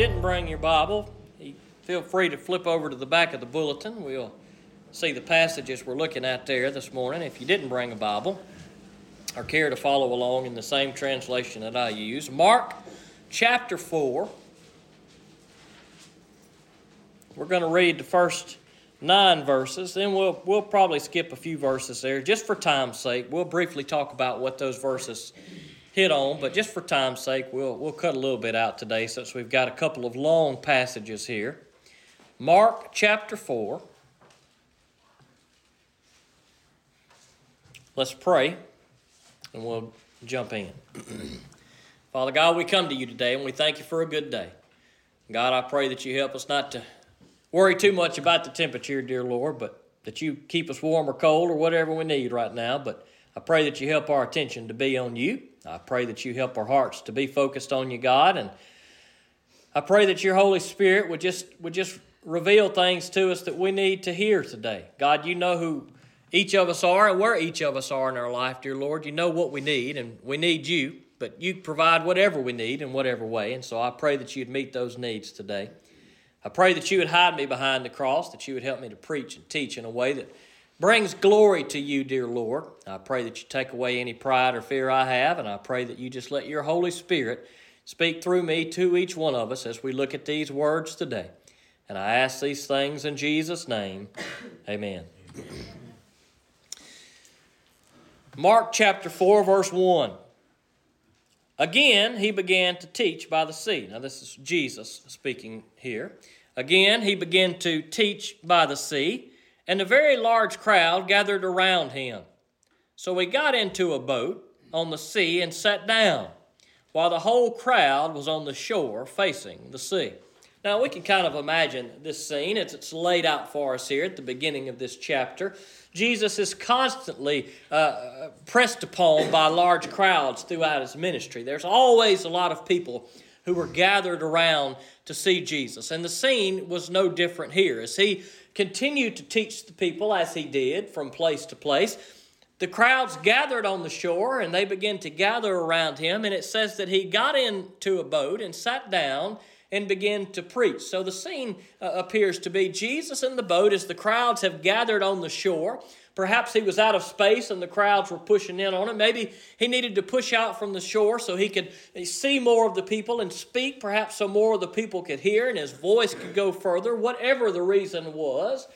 didn't bring your Bible, feel free to flip over to the back of the bulletin. We'll see the passages we're looking at there this morning. If you didn't bring a Bible or care to follow along in the same translation that I use, Mark chapter 4. We're going to read the first nine verses, then we'll, we'll probably skip a few verses there just for time's sake. We'll briefly talk about what those verses hit on, but just for time's sake, we'll, we'll cut a little bit out today since we've got a couple of long passages here. Mark chapter 4. Let's pray and we'll jump in. Father God, we come to you today and we thank you for a good day. God, I pray that you help us not to worry too much about the temperature, dear Lord, but that you keep us warm or cold or whatever we need right now. But I pray that you help our attention to be on you. I pray that you help our hearts to be focused on you, God. And I pray that your Holy Spirit would just would just reveal things to us that we need to hear today. God, you know who each of us are and where each of us are in our life, dear Lord. You know what we need, and we need you, but you provide whatever we need in whatever way. And so I pray that you'd meet those needs today. I pray that you would hide me behind the cross, that you would help me to preach and teach in a way that brings glory to you, dear Lord. I pray that you take away any pride or fear I have, and I pray that you just let your Holy Spirit speak through me to each one of us as we look at these words today. And I ask these things in Jesus' name. Amen. Mark chapter 4, verse 1. Again, he began to teach by the sea. Now, this is Jesus speaking here. Again, he began to teach by the sea, and a very large crowd gathered around him. So he got into a boat on the sea and sat down, while the whole crowd was on the shore facing the sea. Now, we can kind of imagine this scene as it's laid out for us here at the beginning of this chapter. Jesus is constantly uh, pressed upon by large crowds throughout his ministry. There's always a lot of people who were gathered around to see Jesus. And the scene was no different here. As he continued to teach the people, as he did from place to place, the crowds gathered on the shore and they began to gather around him. And it says that he got into a boat and sat down and began to preach. So the scene uh, appears to be Jesus in the boat as the crowds have gathered on the shore. Perhaps he was out of space and the crowds were pushing in on him. Maybe he needed to push out from the shore so he could see more of the people and speak, perhaps so more of the people could hear and his voice could go further. Whatever the reason was,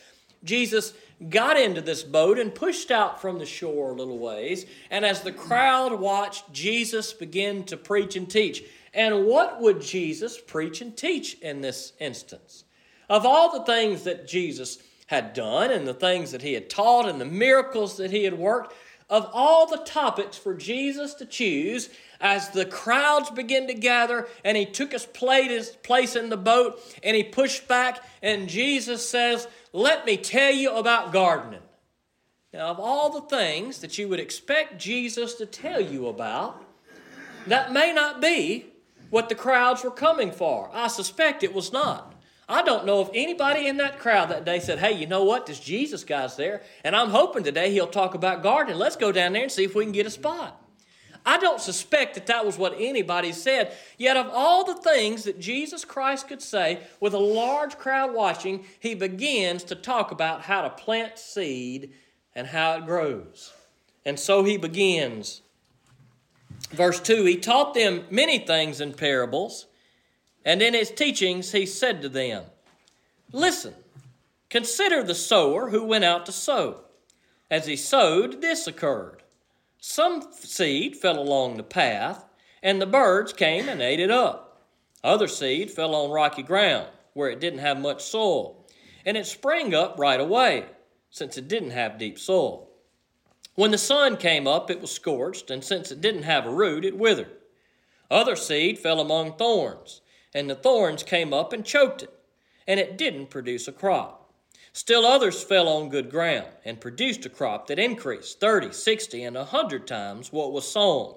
Jesus got into this boat and pushed out from the shore a little ways. And as the crowd watched Jesus began to preach and teach, and what would Jesus preach and teach in this instance? Of all the things that Jesus had done and the things that he had taught and the miracles that he had worked, of all the topics for Jesus to choose, as the crowds began to gather and he took his place in the boat and he pushed back, and Jesus says, Let me tell you about gardening. Now, of all the things that you would expect Jesus to tell you about, that may not be what the crowds were coming for. I suspect it was not. I don't know if anybody in that crowd that day said, Hey, you know what? This Jesus guy's there, and I'm hoping today he'll talk about gardening. Let's go down there and see if we can get a spot. I don't suspect that that was what anybody said. Yet, of all the things that Jesus Christ could say with a large crowd watching, he begins to talk about how to plant seed and how it grows. And so he begins Verse 2 He taught them many things in parables, and in his teachings he said to them, Listen, consider the sower who went out to sow. As he sowed, this occurred. Some seed fell along the path, and the birds came and ate it up. Other seed fell on rocky ground, where it didn't have much soil, and it sprang up right away, since it didn't have deep soil. When the sun came up, it was scorched, and since it didn't have a root, it withered. Other seed fell among thorns, and the thorns came up and choked it, and it didn't produce a crop. Still others fell on good ground and produced a crop that increased thirty, sixty, and a hundred times what was sown.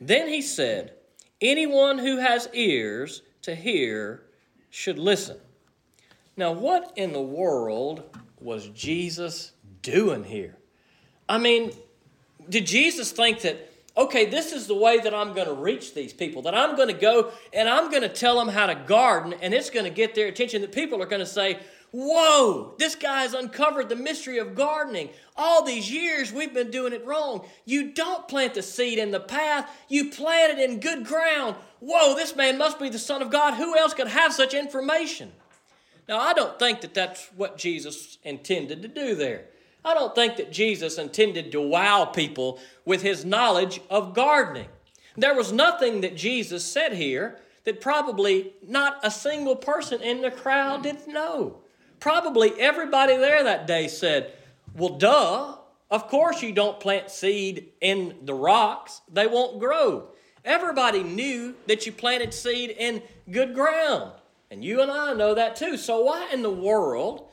Then he said, Anyone who has ears to hear should listen. Now, what in the world was Jesus doing here? I mean, did Jesus think that okay, this is the way that I'm going to reach these people, that I'm going to go and I'm going to tell them how to garden, and it's going to get their attention, that people are going to say, Whoa, this guy has uncovered the mystery of gardening. All these years we've been doing it wrong. You don't plant the seed in the path, you plant it in good ground. Whoa, this man must be the Son of God. Who else could have such information? Now, I don't think that that's what Jesus intended to do there. I don't think that Jesus intended to wow people with his knowledge of gardening. There was nothing that Jesus said here that probably not a single person in the crowd didn't know. Probably everybody there that day said, Well, duh, of course you don't plant seed in the rocks, they won't grow. Everybody knew that you planted seed in good ground. And you and I know that too. So, why in the world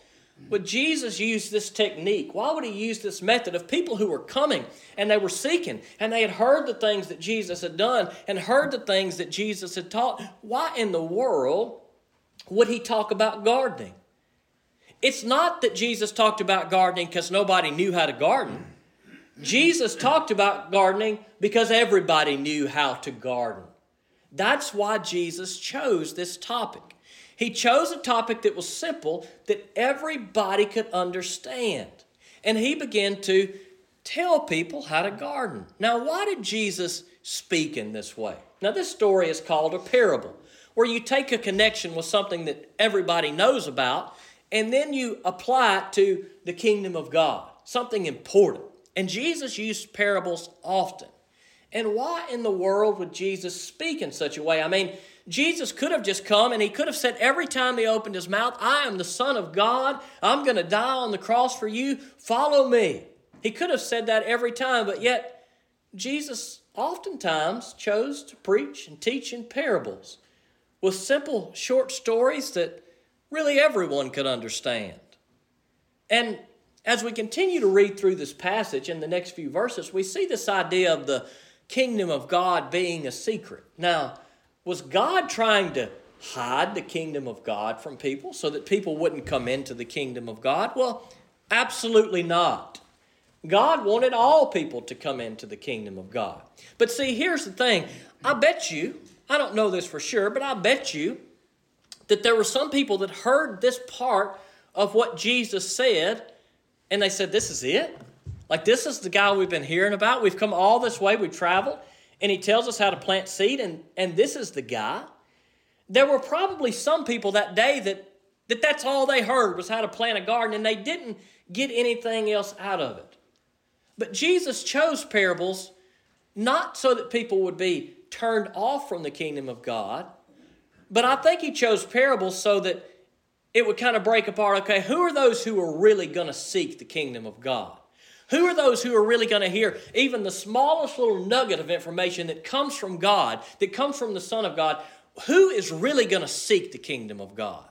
would Jesus use this technique? Why would he use this method of people who were coming and they were seeking and they had heard the things that Jesus had done and heard the things that Jesus had taught? Why in the world would he talk about gardening? It's not that Jesus talked about gardening because nobody knew how to garden. Jesus talked about gardening because everybody knew how to garden. That's why Jesus chose this topic. He chose a topic that was simple, that everybody could understand. And he began to tell people how to garden. Now, why did Jesus speak in this way? Now, this story is called a parable, where you take a connection with something that everybody knows about, and then you apply it to the kingdom of God, something important. And Jesus used parables often. And why in the world would Jesus speak in such a way? I mean, Jesus could have just come and he could have said every time he opened his mouth, I am the Son of God. I'm going to die on the cross for you. Follow me. He could have said that every time, but yet Jesus oftentimes chose to preach and teach in parables with simple, short stories that really everyone could understand. And as we continue to read through this passage in the next few verses, we see this idea of the kingdom of God being a secret. Now, was God trying to hide the kingdom of God from people so that people wouldn't come into the kingdom of God? Well, absolutely not. God wanted all people to come into the kingdom of God. But see, here's the thing I bet you, I don't know this for sure, but I bet you that there were some people that heard this part of what Jesus said and they said, This is it? Like, this is the guy we've been hearing about. We've come all this way, we've traveled and he tells us how to plant seed, and, and this is the guy. There were probably some people that day that, that that's all they heard was how to plant a garden, and they didn't get anything else out of it. But Jesus chose parables not so that people would be turned off from the kingdom of God, but I think he chose parables so that it would kind of break apart okay, who are those who are really going to seek the kingdom of God? Who are those who are really going to hear even the smallest little nugget of information that comes from God, that comes from the Son of God? Who is really going to seek the kingdom of God?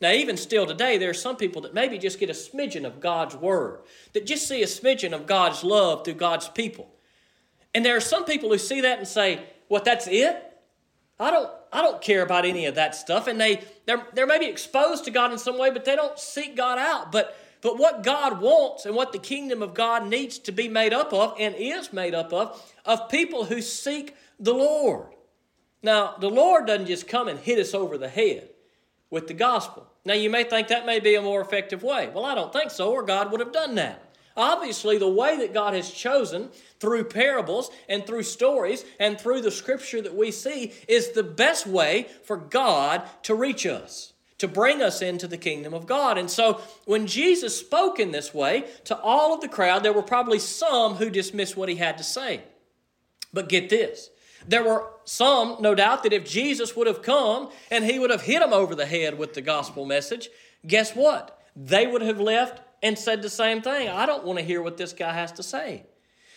Now, even still today, there are some people that maybe just get a smidgen of God's word, that just see a smidgen of God's love through God's people. And there are some people who see that and say, What, that's it? I don't, I don't care about any of that stuff. And they, they're, they're maybe exposed to God in some way, but they don't seek God out. But but what God wants and what the kingdom of God needs to be made up of and is made up of, of people who seek the Lord. Now, the Lord doesn't just come and hit us over the head with the gospel. Now, you may think that may be a more effective way. Well, I don't think so, or God would have done that. Obviously, the way that God has chosen through parables and through stories and through the scripture that we see is the best way for God to reach us to bring us into the kingdom of God. And so when Jesus spoke in this way to all of the crowd, there were probably some who dismissed what he had to say. But get this. There were some, no doubt, that if Jesus would have come and he would have hit them over the head with the gospel message, guess what? They would have left and said the same thing. I don't want to hear what this guy has to say.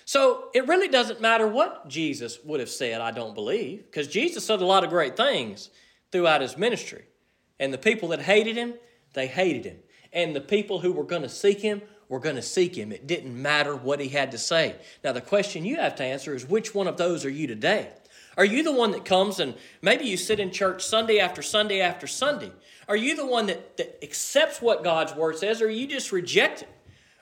So it really doesn't matter what Jesus would have said, I don't believe, because Jesus said a lot of great things throughout his ministry. And the people that hated him, they hated him. And the people who were going to seek him were going to seek him. It didn't matter what he had to say. Now, the question you have to answer is which one of those are you today? Are you the one that comes and maybe you sit in church Sunday after Sunday after Sunday? Are you the one that, that accepts what God's word says or you just reject it?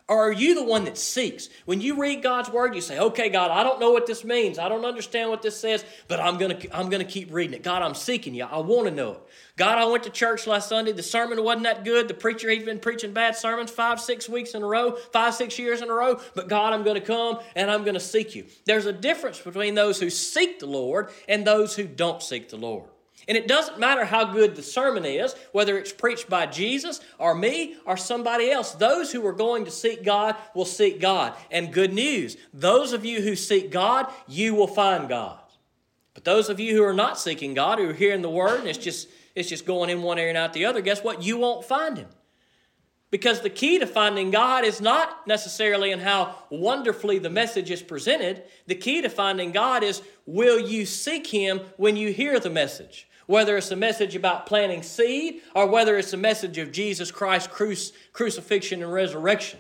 Or are you the one that seeks? When you read God's word, you say, okay, God, I don't know what this means. I don't understand what this says, but I'm going to I'm to keep reading it. God, I'm seeking you. I want to know it. God, I went to church last Sunday. The sermon wasn't that good. The preacher, he's been preaching bad sermons five, six weeks in a row, five, six years in a row. But God, I'm going to come and I'm going to seek you. There's a difference between those who seek the Lord and those who don't seek the Lord. And it doesn't matter how good the sermon is, whether it's preached by Jesus or me or somebody else. Those who are going to seek God will seek God. And good news those of you who seek God, you will find God. But those of you who are not seeking God, who are hearing the word and it's just, it's just going in one ear and out the other, guess what? You won't find Him. Because the key to finding God is not necessarily in how wonderfully the message is presented. The key to finding God is will you seek Him when you hear the message? Whether it's a message about planting seed or whether it's a message of Jesus Christ's cruci- crucifixion and resurrection.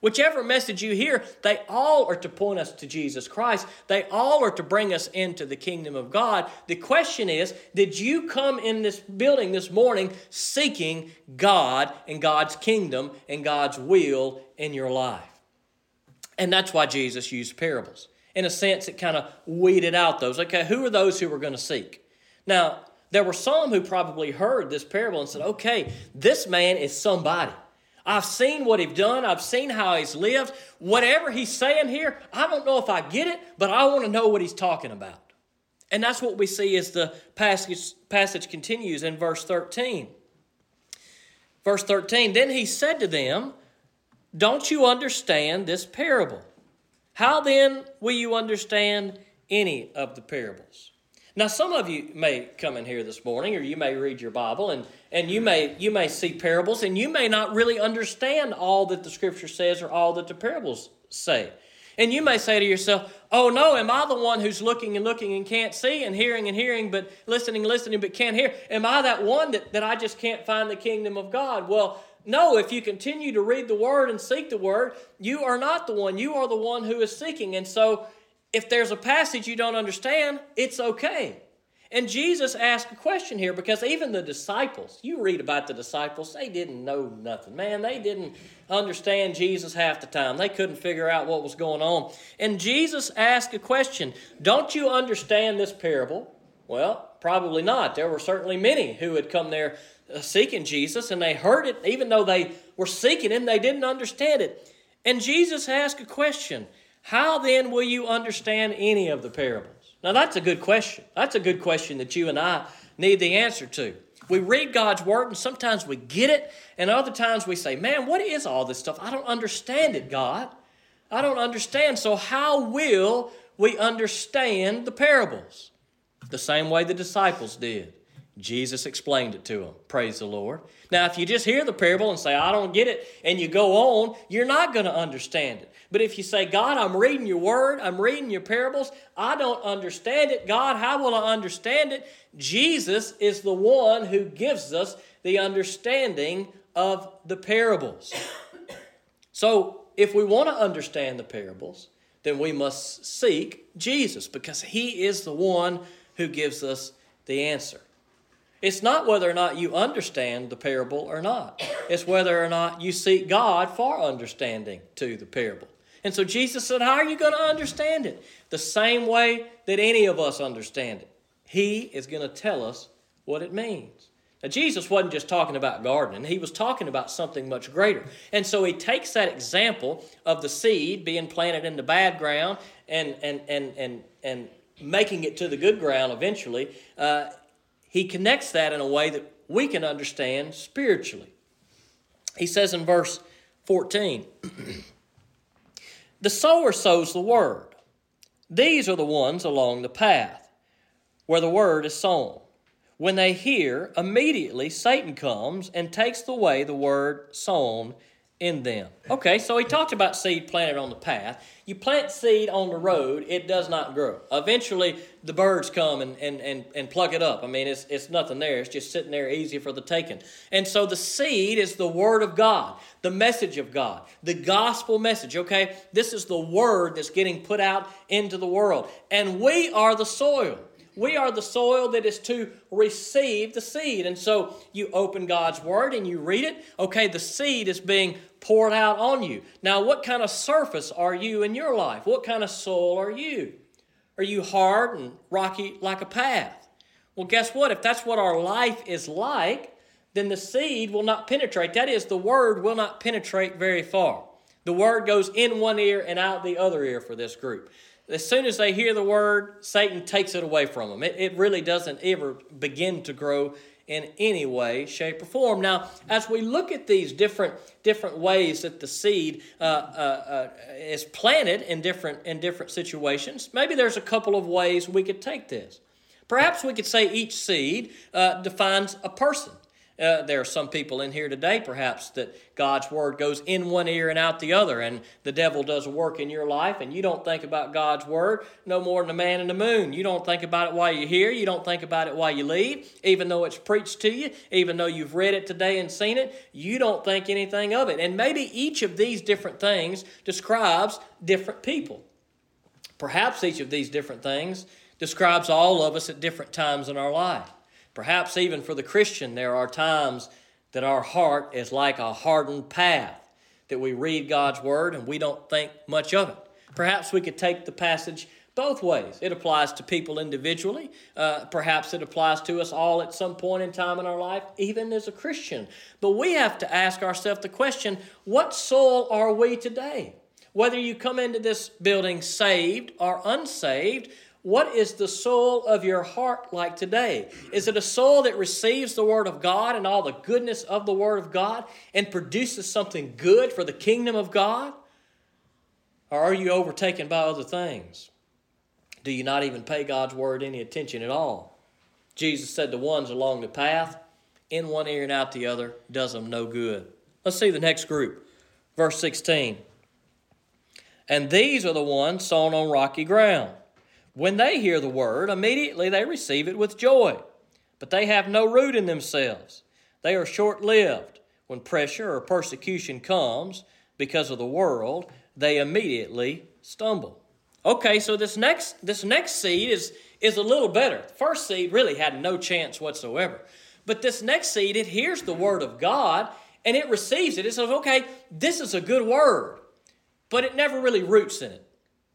Whichever message you hear, they all are to point us to Jesus Christ. They all are to bring us into the kingdom of God. The question is Did you come in this building this morning seeking God and God's kingdom and God's will in your life? And that's why Jesus used parables. In a sense, it kind of weeded out those. Okay, who are those who we're going to seek? Now, there were some who probably heard this parable and said, okay, this man is somebody. I've seen what he's done. I've seen how he's lived. Whatever he's saying here, I don't know if I get it, but I want to know what he's talking about. And that's what we see as the passage, passage continues in verse 13. Verse 13 Then he said to them, Don't you understand this parable? How then will you understand any of the parables? Now, some of you may come in here this morning, or you may read your Bible, and, and you may you may see parables, and you may not really understand all that the Scripture says or all that the parables say. And you may say to yourself, "Oh no, am I the one who's looking and looking and can't see, and hearing and hearing, but listening listening but can't hear? Am I that one that, that I just can't find the kingdom of God?" Well, no, if you continue to read the Word and seek the Word, you are not the one. You are the one who is seeking. And so if there's a passage you don't understand, it's okay. And Jesus asked a question here because even the disciples, you read about the disciples, they didn't know nothing. Man, they didn't understand Jesus half the time. They couldn't figure out what was going on. And Jesus asked a question Don't you understand this parable? Well, probably not. There were certainly many who had come there uh, seeking Jesus and they heard it, even though they were seeking Him, they didn't understand it. And Jesus asked a question how then will you understand any of the parables? Now, that's a good question. That's a good question that you and I need the answer to. We read God's word and sometimes we get it, and other times we say, Man, what is all this stuff? I don't understand it, God. I don't understand. So, how will we understand the parables? The same way the disciples did. Jesus explained it to them. Praise the Lord. Now, if you just hear the parable and say, I don't get it, and you go on, you're not going to understand it. But if you say, God, I'm reading your word, I'm reading your parables, I don't understand it. God, how will I understand it? Jesus is the one who gives us the understanding of the parables. So, if we want to understand the parables, then we must seek Jesus because he is the one who gives us the answer. It's not whether or not you understand the parable or not. It's whether or not you seek God for understanding to the parable. And so Jesus said, How are you going to understand it? The same way that any of us understand it. He is going to tell us what it means. Now, Jesus wasn't just talking about gardening, he was talking about something much greater. And so he takes that example of the seed being planted in the bad ground and, and, and, and, and making it to the good ground eventually. Uh, he connects that in a way that we can understand spiritually. He says in verse 14, The sower sows the word. These are the ones along the path where the word is sown. When they hear, immediately Satan comes and takes away the word sown in them. Okay, so he talked about seed planted on the path. You plant seed on the road, it does not grow. Eventually, the birds come and, and, and, and pluck it up. I mean, it's, it's nothing there, it's just sitting there easy for the taking. And so the seed is the Word of God, the message of God, the gospel message, okay? This is the Word that's getting put out into the world. And we are the soil. We are the soil that is to receive the seed. And so you open God's Word and you read it. Okay, the seed is being poured out on you. Now, what kind of surface are you in your life? What kind of soil are you? Are you hard and rocky like a path? Well, guess what? If that's what our life is like, then the seed will not penetrate. That is, the word will not penetrate very far. The word goes in one ear and out the other ear for this group. As soon as they hear the word, Satan takes it away from them. It, it really doesn't ever begin to grow in any way, shape, or form. Now, as we look at these different different ways that the seed uh, uh, uh, is planted in different in different situations, maybe there's a couple of ways we could take this. Perhaps we could say each seed uh, defines a person. Uh, there are some people in here today, perhaps, that God's word goes in one ear and out the other, and the devil does a work in your life, and you don't think about God's word no more than the man in the moon. You don't think about it while you're here, you don't think about it while you leave, even though it's preached to you, even though you've read it today and seen it, you don't think anything of it. And maybe each of these different things describes different people. Perhaps each of these different things describes all of us at different times in our life. Perhaps even for the Christian, there are times that our heart is like a hardened path, that we read God's Word and we don't think much of it. Perhaps we could take the passage both ways. It applies to people individually. Uh, perhaps it applies to us all at some point in time in our life, even as a Christian. But we have to ask ourselves the question what soul are we today? Whether you come into this building saved or unsaved, what is the soul of your heart like today? Is it a soul that receives the Word of God and all the goodness of the Word of God and produces something good for the kingdom of God? Or are you overtaken by other things? Do you not even pay God's Word any attention at all? Jesus said the ones along the path, in one ear and out the other, does them no good. Let's see the next group. Verse 16. And these are the ones sown on rocky ground. When they hear the word, immediately they receive it with joy, but they have no root in themselves. They are short lived. When pressure or persecution comes because of the world, they immediately stumble. Okay, so this next this next seed is is a little better. The first seed really had no chance whatsoever. But this next seed, it hears the word of God and it receives it. It says, okay, this is a good word, but it never really roots in it.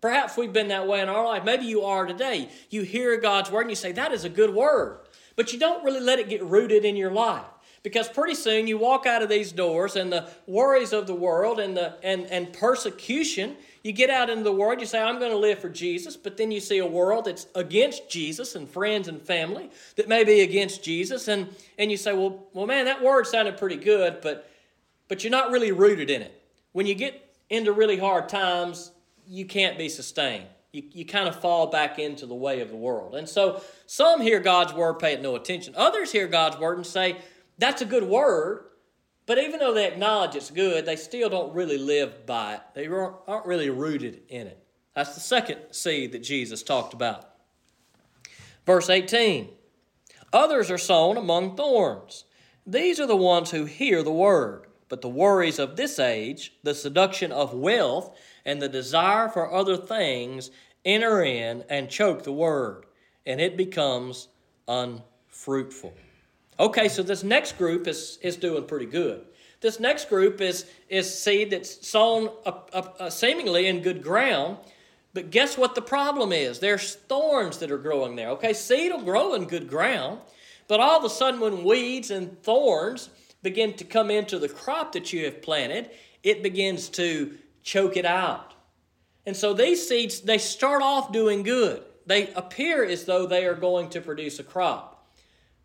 Perhaps we've been that way in our life. Maybe you are today. You hear God's word and you say, that is a good word. But you don't really let it get rooted in your life. Because pretty soon you walk out of these doors and the worries of the world and, the, and, and persecution, you get out into the world, you say, I'm going to live for Jesus, but then you see a world that's against Jesus and friends and family that may be against Jesus, and, and you say, well, well, man, that word sounded pretty good, but, but you're not really rooted in it. When you get into really hard times, you can't be sustained. You, you kind of fall back into the way of the world. And so some hear God's word, pay it no attention. Others hear God's word and say, that's a good word, but even though they acknowledge it's good, they still don't really live by it. They aren't really rooted in it. That's the second seed that Jesus talked about. Verse 18 Others are sown among thorns. These are the ones who hear the word, but the worries of this age, the seduction of wealth, and the desire for other things enter in and choke the word, and it becomes unfruitful. Okay, so this next group is, is doing pretty good. This next group is, is seed that's sown uh, seemingly in good ground, but guess what the problem is? There's thorns that are growing there. Okay, seed will grow in good ground, but all of a sudden, when weeds and thorns begin to come into the crop that you have planted, it begins to choke it out. And so these seeds, they start off doing good. They appear as though they are going to produce a crop.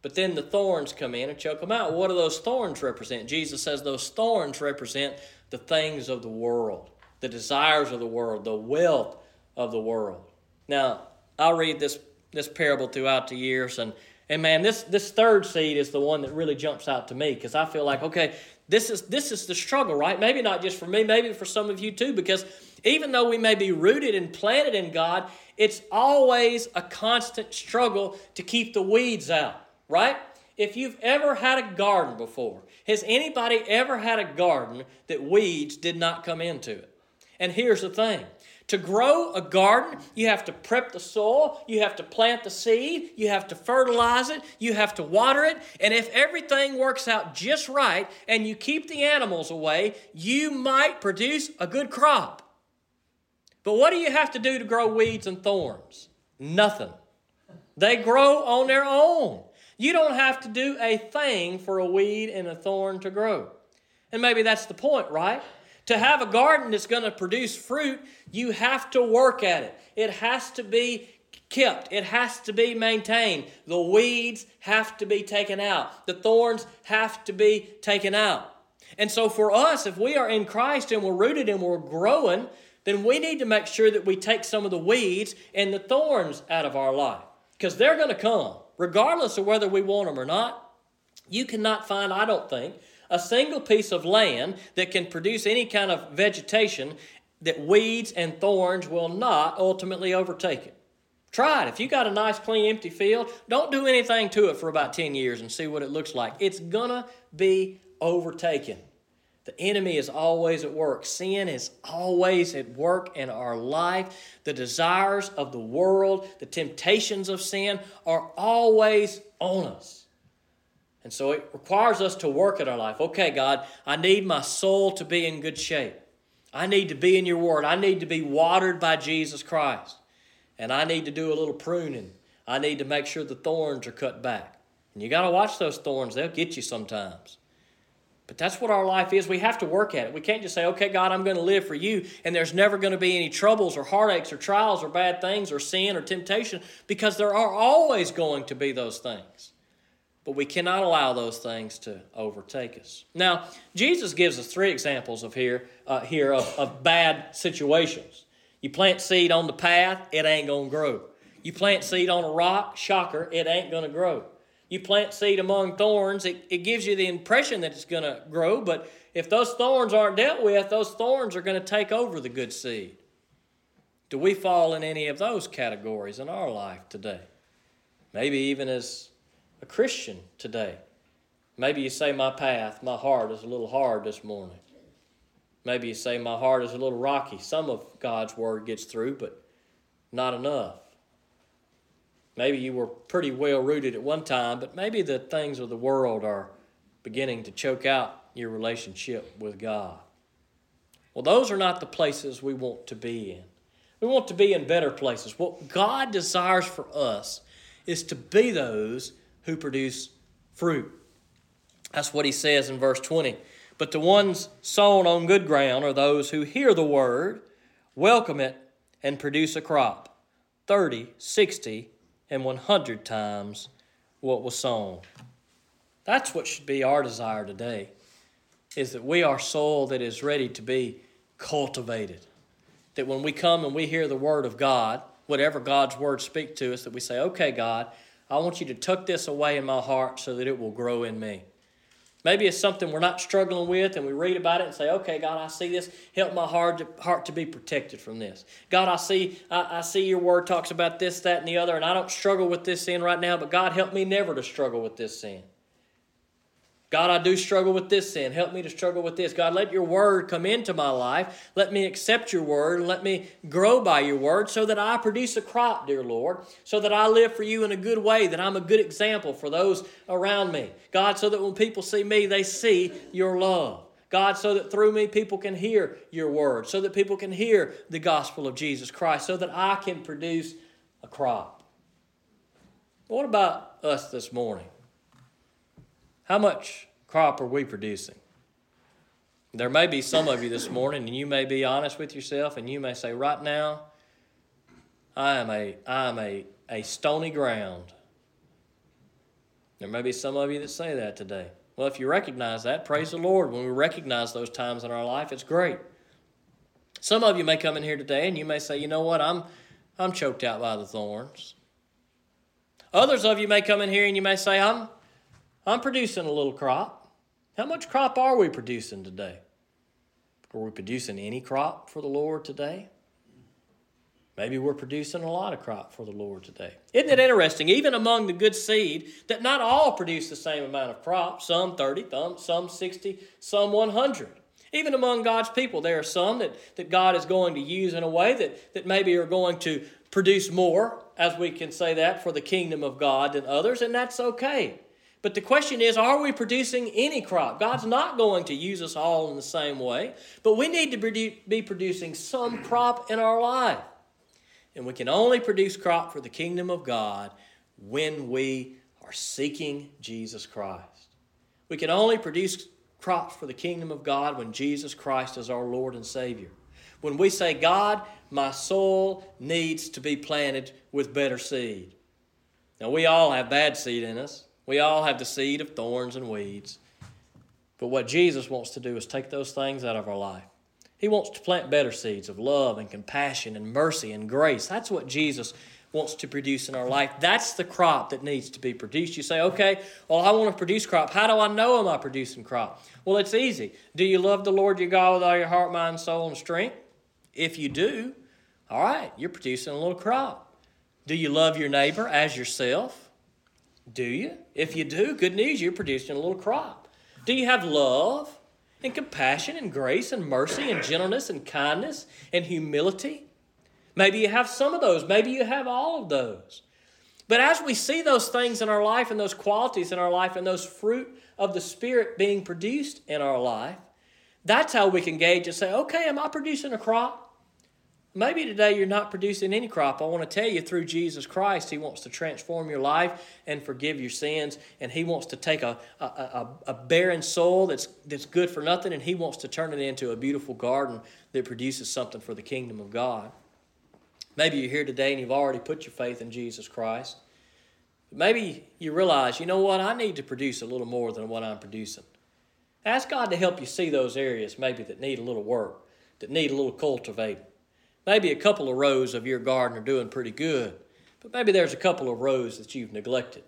But then the thorns come in and choke them out. What do those thorns represent? Jesus says those thorns represent the things of the world, the desires of the world, the wealth of the world. Now, I'll read this, this parable throughout the years, and, and man, this, this third seed is the one that really jumps out to me because I feel like, okay, this is this is the struggle, right? Maybe not just for me, maybe for some of you too, because even though we may be rooted and planted in God, it's always a constant struggle to keep the weeds out, right? If you've ever had a garden before, has anybody ever had a garden that weeds did not come into it? And here's the thing To grow a garden, you have to prep the soil, you have to plant the seed, you have to fertilize it, you have to water it, and if everything works out just right and you keep the animals away, you might produce a good crop. But what do you have to do to grow weeds and thorns? Nothing. They grow on their own. You don't have to do a thing for a weed and a thorn to grow. And maybe that's the point, right? To have a garden that's going to produce fruit, you have to work at it. It has to be kept, it has to be maintained. The weeds have to be taken out, the thorns have to be taken out. And so, for us, if we are in Christ and we're rooted and we're growing, then we need to make sure that we take some of the weeds and the thorns out of our life because they're going to come, regardless of whether we want them or not. You cannot find, I don't think, a single piece of land that can produce any kind of vegetation that weeds and thorns will not ultimately overtake it. Try it. If you got a nice, clean, empty field, don't do anything to it for about 10 years and see what it looks like. It's to be overtaken. The enemy is always at work. Sin is always at work in our life. The desires of the world, the temptations of sin are always on us. And so it requires us to work at our life. Okay, God, I need my soul to be in good shape. I need to be in your word. I need to be watered by Jesus Christ. And I need to do a little pruning. I need to make sure the thorns are cut back. And you got to watch those thorns, they'll get you sometimes. But that's what our life is. We have to work at it. We can't just say, okay, God, I'm going to live for you, and there's never going to be any troubles or heartaches or trials or bad things or sin or temptation because there are always going to be those things but we cannot allow those things to overtake us. Now, Jesus gives us three examples of here, uh, here of, of bad situations. You plant seed on the path, it ain't to grow. You plant seed on a rock, shocker, it ain't to grow. You plant seed among thorns, it, it gives you the impression that it's to grow, but if those thorns aren't dealt with, those thorns are to take over the good seed. Do we fall in any of those categories in our life today? Maybe even as a Christian today. Maybe you say, My path, my heart is a little hard this morning. Maybe you say, My heart is a little rocky. Some of God's word gets through, but not enough. Maybe you were pretty well rooted at one time, but maybe the things of the world are beginning to choke out your relationship with God. Well, those are not the places we want to be in. We want to be in better places. What God desires for us is to be those who produce fruit. That's what he says in verse 20. But the ones sown on good ground are those who hear the word, welcome it, and produce a crop 30, 60, and 100 times what was sown. That's what should be our desire today is that we are soil that is ready to be cultivated. That when we come and we hear the word of God, whatever God's word speak to us, that we say, okay, God, I want you to tuck this away in my heart so that it will grow in me. Maybe it's something we're not struggling with, and we read about it and say, "Okay, God, I see this. Help my heart to, heart to be protected from this." God, I see, I, I see Your Word talks about this, that, and the other, and I don't struggle with this sin right now. But God, help me never to struggle with this sin. God, I do struggle with this sin. Help me to struggle with this. God, let your word come into my life. Let me accept your word. Let me grow by your word so that I produce a crop, dear Lord, so that I live for you in a good way, that I'm a good example for those around me. God, so that when people see me, they see your love. God, so that through me people can hear your word, so that people can hear the gospel of Jesus Christ, so that I can produce a crop. What about us this morning? How much crop are we producing? There may be some of you this morning, and you may be honest with yourself, and you may say, Right now, I am a, I am a, a stony ground. There may be some of you that say that today. Well, if you recognize that, praise the Lord. When we recognize those times in our life, it's great. Some of you may come in here today and you may say, you know what, I'm, I'm choked out by the thorns. Others of you may come in here and you may say, I'm, I'm producing a little crop. How much crop are we producing today? Are we producing any crop for the Lord today? Maybe we're producing a lot of crop for the Lord today. Isn't it interesting, even among the good seed, that not all produce the same amount of crop, some 30, some 60, some 100. Even among God's people, there are some that, that God is going to use in a way that, that maybe are going to produce more, as we can say that, for the kingdom of God than others, and that's okay. But the question is, are we producing any crop? God's not going to use us all in the same way, but we need to be producing some crop in our life. And we can only produce crop for the kingdom of God when we are seeking Jesus Christ. We can only produce crops for the kingdom of God when Jesus Christ is our Lord and Savior. When we say, God, my soul needs to be planted with better seed. Now, we all have bad seed in us. We all have the seed of thorns and weeds. But what Jesus wants to do is take those things out of our life. He wants to plant better seeds of love and compassion and mercy and grace. That's what Jesus wants to produce in our life. That's the crop that needs to be produced. You say, okay, well, I want to produce crop. How do I know am I producing crop? Well, it's easy. Do you love the Lord your God with all your heart, mind, soul, and strength? If you do, all right, you're producing a little crop. Do you love your neighbor as yourself? Do you? If you do, good news, you're producing a little crop. Do you have love and compassion and grace and mercy and gentleness and kindness and humility? Maybe you have some of those. Maybe you have all of those. But as we see those things in our life and those qualities in our life and those fruit of the Spirit being produced in our life, that's how we can gauge and say, okay, am I producing a crop? Maybe today you're not producing any crop. I want to tell you through Jesus Christ, He wants to transform your life and forgive your sins. And He wants to take a, a, a, a, barren soul that's, that's good for nothing and He wants to turn it into a beautiful garden that produces something for the kingdom of God. Maybe you're here today and you've already put your faith in Jesus Christ. Maybe you realize, you know what, I need to produce a little more than what I'm producing. Ask God to help you see those areas maybe that need a little work, that need a little cultivating. Maybe a couple of rows of your garden are doing pretty good, but maybe there's a couple of rows that you've neglected.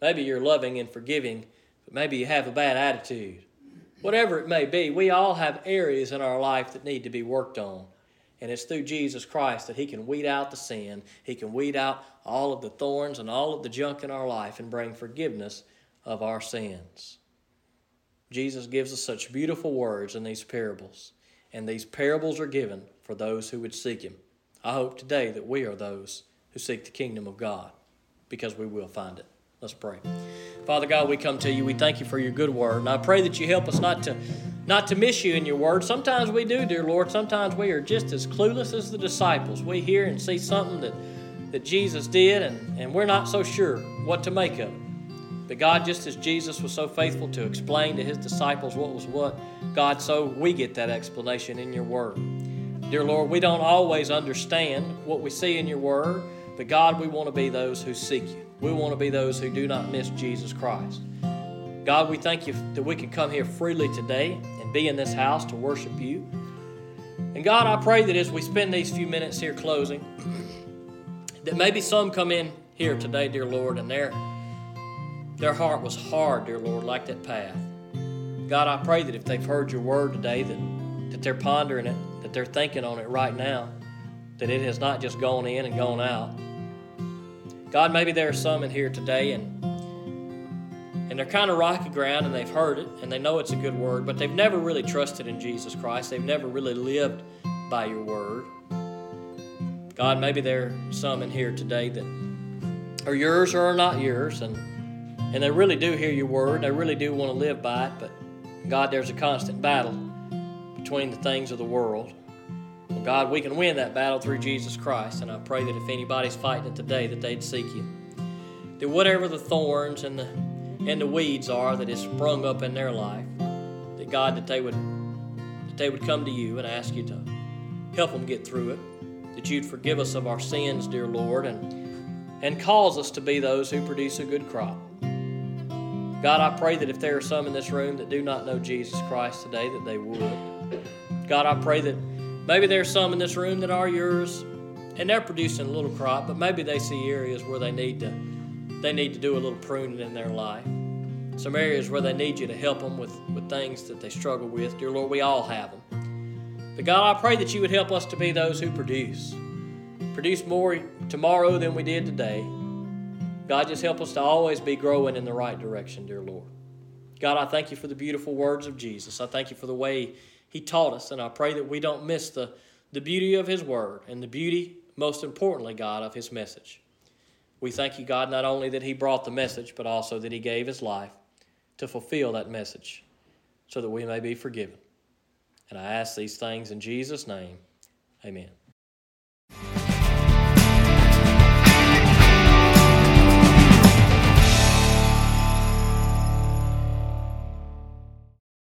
Maybe you're loving and forgiving, but maybe you have a bad attitude. Whatever it may be, we all have areas in our life that need to be worked on. And it's through Jesus Christ that He can weed out the sin. He can weed out all of the thorns and all of the junk in our life and bring forgiveness of our sins. Jesus gives us such beautiful words in these parables. And these parables are given for those who would seek Him. I hope today that we are those who seek the kingdom of God because we will find it. Let's pray. Father God, we come to you. We thank you for your good word. And I pray that you help us not to not to miss you in your word. Sometimes we do, dear Lord. Sometimes we are just as clueless as the disciples. We hear and see something that, that Jesus did, and, and we're not so sure what to make of it. But God, just as Jesus was so faithful to explain to his disciples what was what, God, so we get that explanation in your word. Dear Lord, we don't always understand what we see in your word, but God, we want to be those who seek you. We want to be those who do not miss Jesus Christ. God, we thank you that we can come here freely today and be in this house to worship you. And God, I pray that as we spend these few minutes here closing, that maybe some come in here today, dear Lord, and they're their heart was hard, dear Lord, like that path. God, I pray that if they've heard your word today, that, that they're pondering it, they're thinking on it right now, that it has not just gone in and gone out. God, maybe there are some in here today and and they're kind of rocky ground and they've heard it and they know it's a good word, but they've never really trusted in Jesus Christ. They've never really lived by your word. God, maybe there are some in here today that are yours or are not yours, and and they really do hear your word. They really do want to live by it. But God, there's a constant battle between the things of the world. Well, God, we can win that battle through Jesus Christ. And I pray that if anybody's fighting it today, that they'd seek you. That whatever the thorns and the and the weeds are that is sprung up in their life, that God, that they would that they would come to you and ask you to help them get through it. That you'd forgive us of our sins, dear Lord, and and cause us to be those who produce a good crop. God, I pray that if there are some in this room that do not know Jesus Christ today, that they would. God, I pray that maybe there's some in this room that are yours and they're producing a little crop, but maybe they see areas where they need to they need to do a little pruning in their life. Some areas where they need you to help them with, with things that they struggle with. Dear Lord, we all have them. But God, I pray that you would help us to be those who produce. Produce more tomorrow than we did today God, just help us to always be growing in the right direction, dear Lord. God, I thank you for the beautiful words of Jesus. I thank you for the way He taught us, and I pray that we don't miss the, the beauty of His Word and the beauty, most importantly, God, of His message. We thank you, God, not only that He brought the message, but also that He gave His life to fulfill that message so that we may be forgiven. And I ask these things in Jesus' name. Amen.